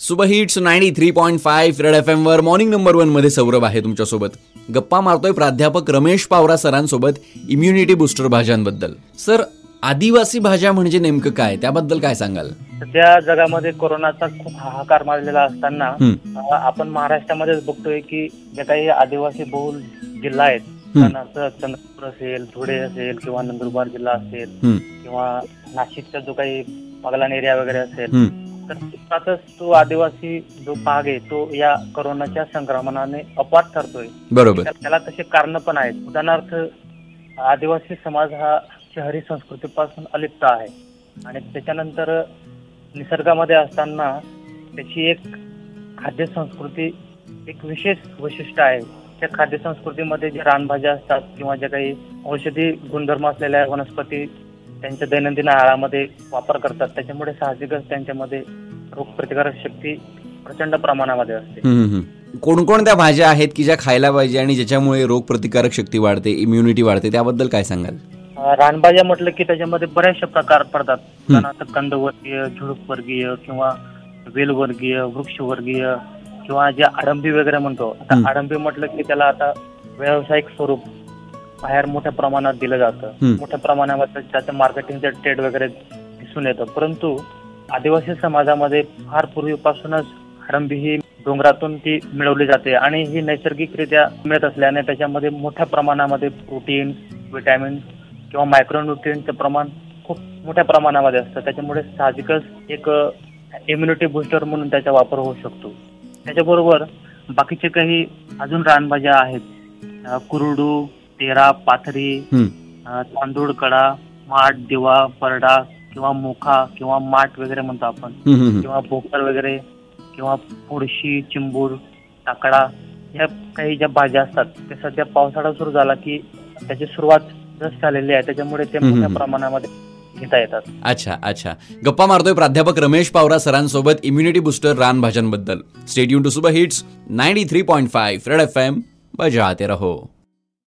Super hits ninety three point five red F वर morning number वनमध्ये सौरभ आहे तुमच्यासोबत. गप्पा मारतोय प्राध्यापक रमेश पावरा सरांसोबत इम्युनिटी बुस्टर भाज्यांबद्दल. सर आदिवासी भाज्या म्हणजे नेमकं काय? त्याबद्दल काय सांगाल? सध्या जगामध्ये कोरोनाचा खूप हाहाकार माजलेला असताना आपण महाराष्ट्रामध्येच बघतोय की जे काही आदिवासी बहुल जिल्हा आहेत चंद्रपूर असेल धुळे असेल किंवा नंदुरबार जिल्हा असेल किंवा नाशिकचा जो काही बागलान एरिया वगैरे असेल तर तो आदिवासी जो भाग आहे तो या कोरोनाच्या संक्रमणाने अपात ठरतोय. बरोबर. त्या- त्याला तसे कारण पण आहेत. उदाहरणार्थ आदिवासी समाज हा शहरी संस्कृतीपासून अलिप्त आहे. आणि त्याच्यानंतर निसर्गामध्ये असताना त्याची एक खाद्य संस्कृती एक विशेष वैशिष्ट्य आहे. त्या खाद्य संस्कृतीमध्ये जे रानभाज्या असतात किंवा ज्या काही औषधी गुणधर्म असलेल्या वनस्पती त्यांच्या दैनंदिन आहारामध्ये वापर करतात. त्याच्यामुळे साहजिकच त्यांच्यामध्ये रोगप्रतिकारक शक्ती प्रचंड प्रमाणामध्ये असते. कोणकोणत्या भाज्या आहेत की ज्या खायला पाहिजे आणि ज्याच्यामुळे रोग प्रतिकारक शक्ती वाढते इम्युनिटी वाढते त्याबद्दल काय सांगाल? रानभाज्या म्हटलं की त्याच्यामध्ये बरेचसे प्रकार पडतात. उदाहरणार्थ कंदवर्गीय झुडूपवर्गीय किंवा वेलवर्गीय वृक्षवर्गीय किंवा जे आडंबी वगैरे म्हणतो. आता. आडंबी म्हटलं की त्याला आता व्यावसायिक स्वरूप बाहेर मोठ्या प्रमाणात दिलं जातं. मोठ्या प्रमाणामध्ये त्याचं मार्केटिंगचं ट्रेड वगैरे दिसून येतं. परंतु आदिवासी समाजामध्ये फार पूर्वीपासूनच आडंबी ही डोंगरातून ती मिळवली जाते आणि ही नैसर्गिकरित्या मिळत असल्याने त्याच्यामध्ये मोठ्या प्रमाणामध्ये प्रोटीन विटॅमिन किंवा मायक्रोन्युट्रियनचं प्रमाण खूप मोठ्या प्रमाणामध्ये असतं. त्याच्यामुळे साहजिकच एक इम्युनिटी बुस्टर म्हणून त्याचा वापर होऊ शकतो. त्याच्याबरोबर बाकीचे काही अजून रानभाज्या आहेत. कुरडू तेरा पाथरी तांदूळ कडा माठ दिवा परडा किंवा मोखा किंवा माठ वगैरे म्हणतो आपण. किंवा भोकर वगैरे किंवा पुडशी चिंबूर टाकडा या काही ज्या भाज्या असतात ते सध्या पावसाळा सुरू झाला की त्याची सुरुवात जस्ट झालेली आहे. त्याच्यामुळे ते मोठ्या. प्रमाणामध्ये घेता येतात. अच्छा अच्छा. गप्पा मारतोय प्राध्यापक रमेश पावरा सरांसोबत इम्युनिटी बुस्टर रान भाज्यांबद्दल. Stadium to super hits ninety three point five red F M बजाते रहो.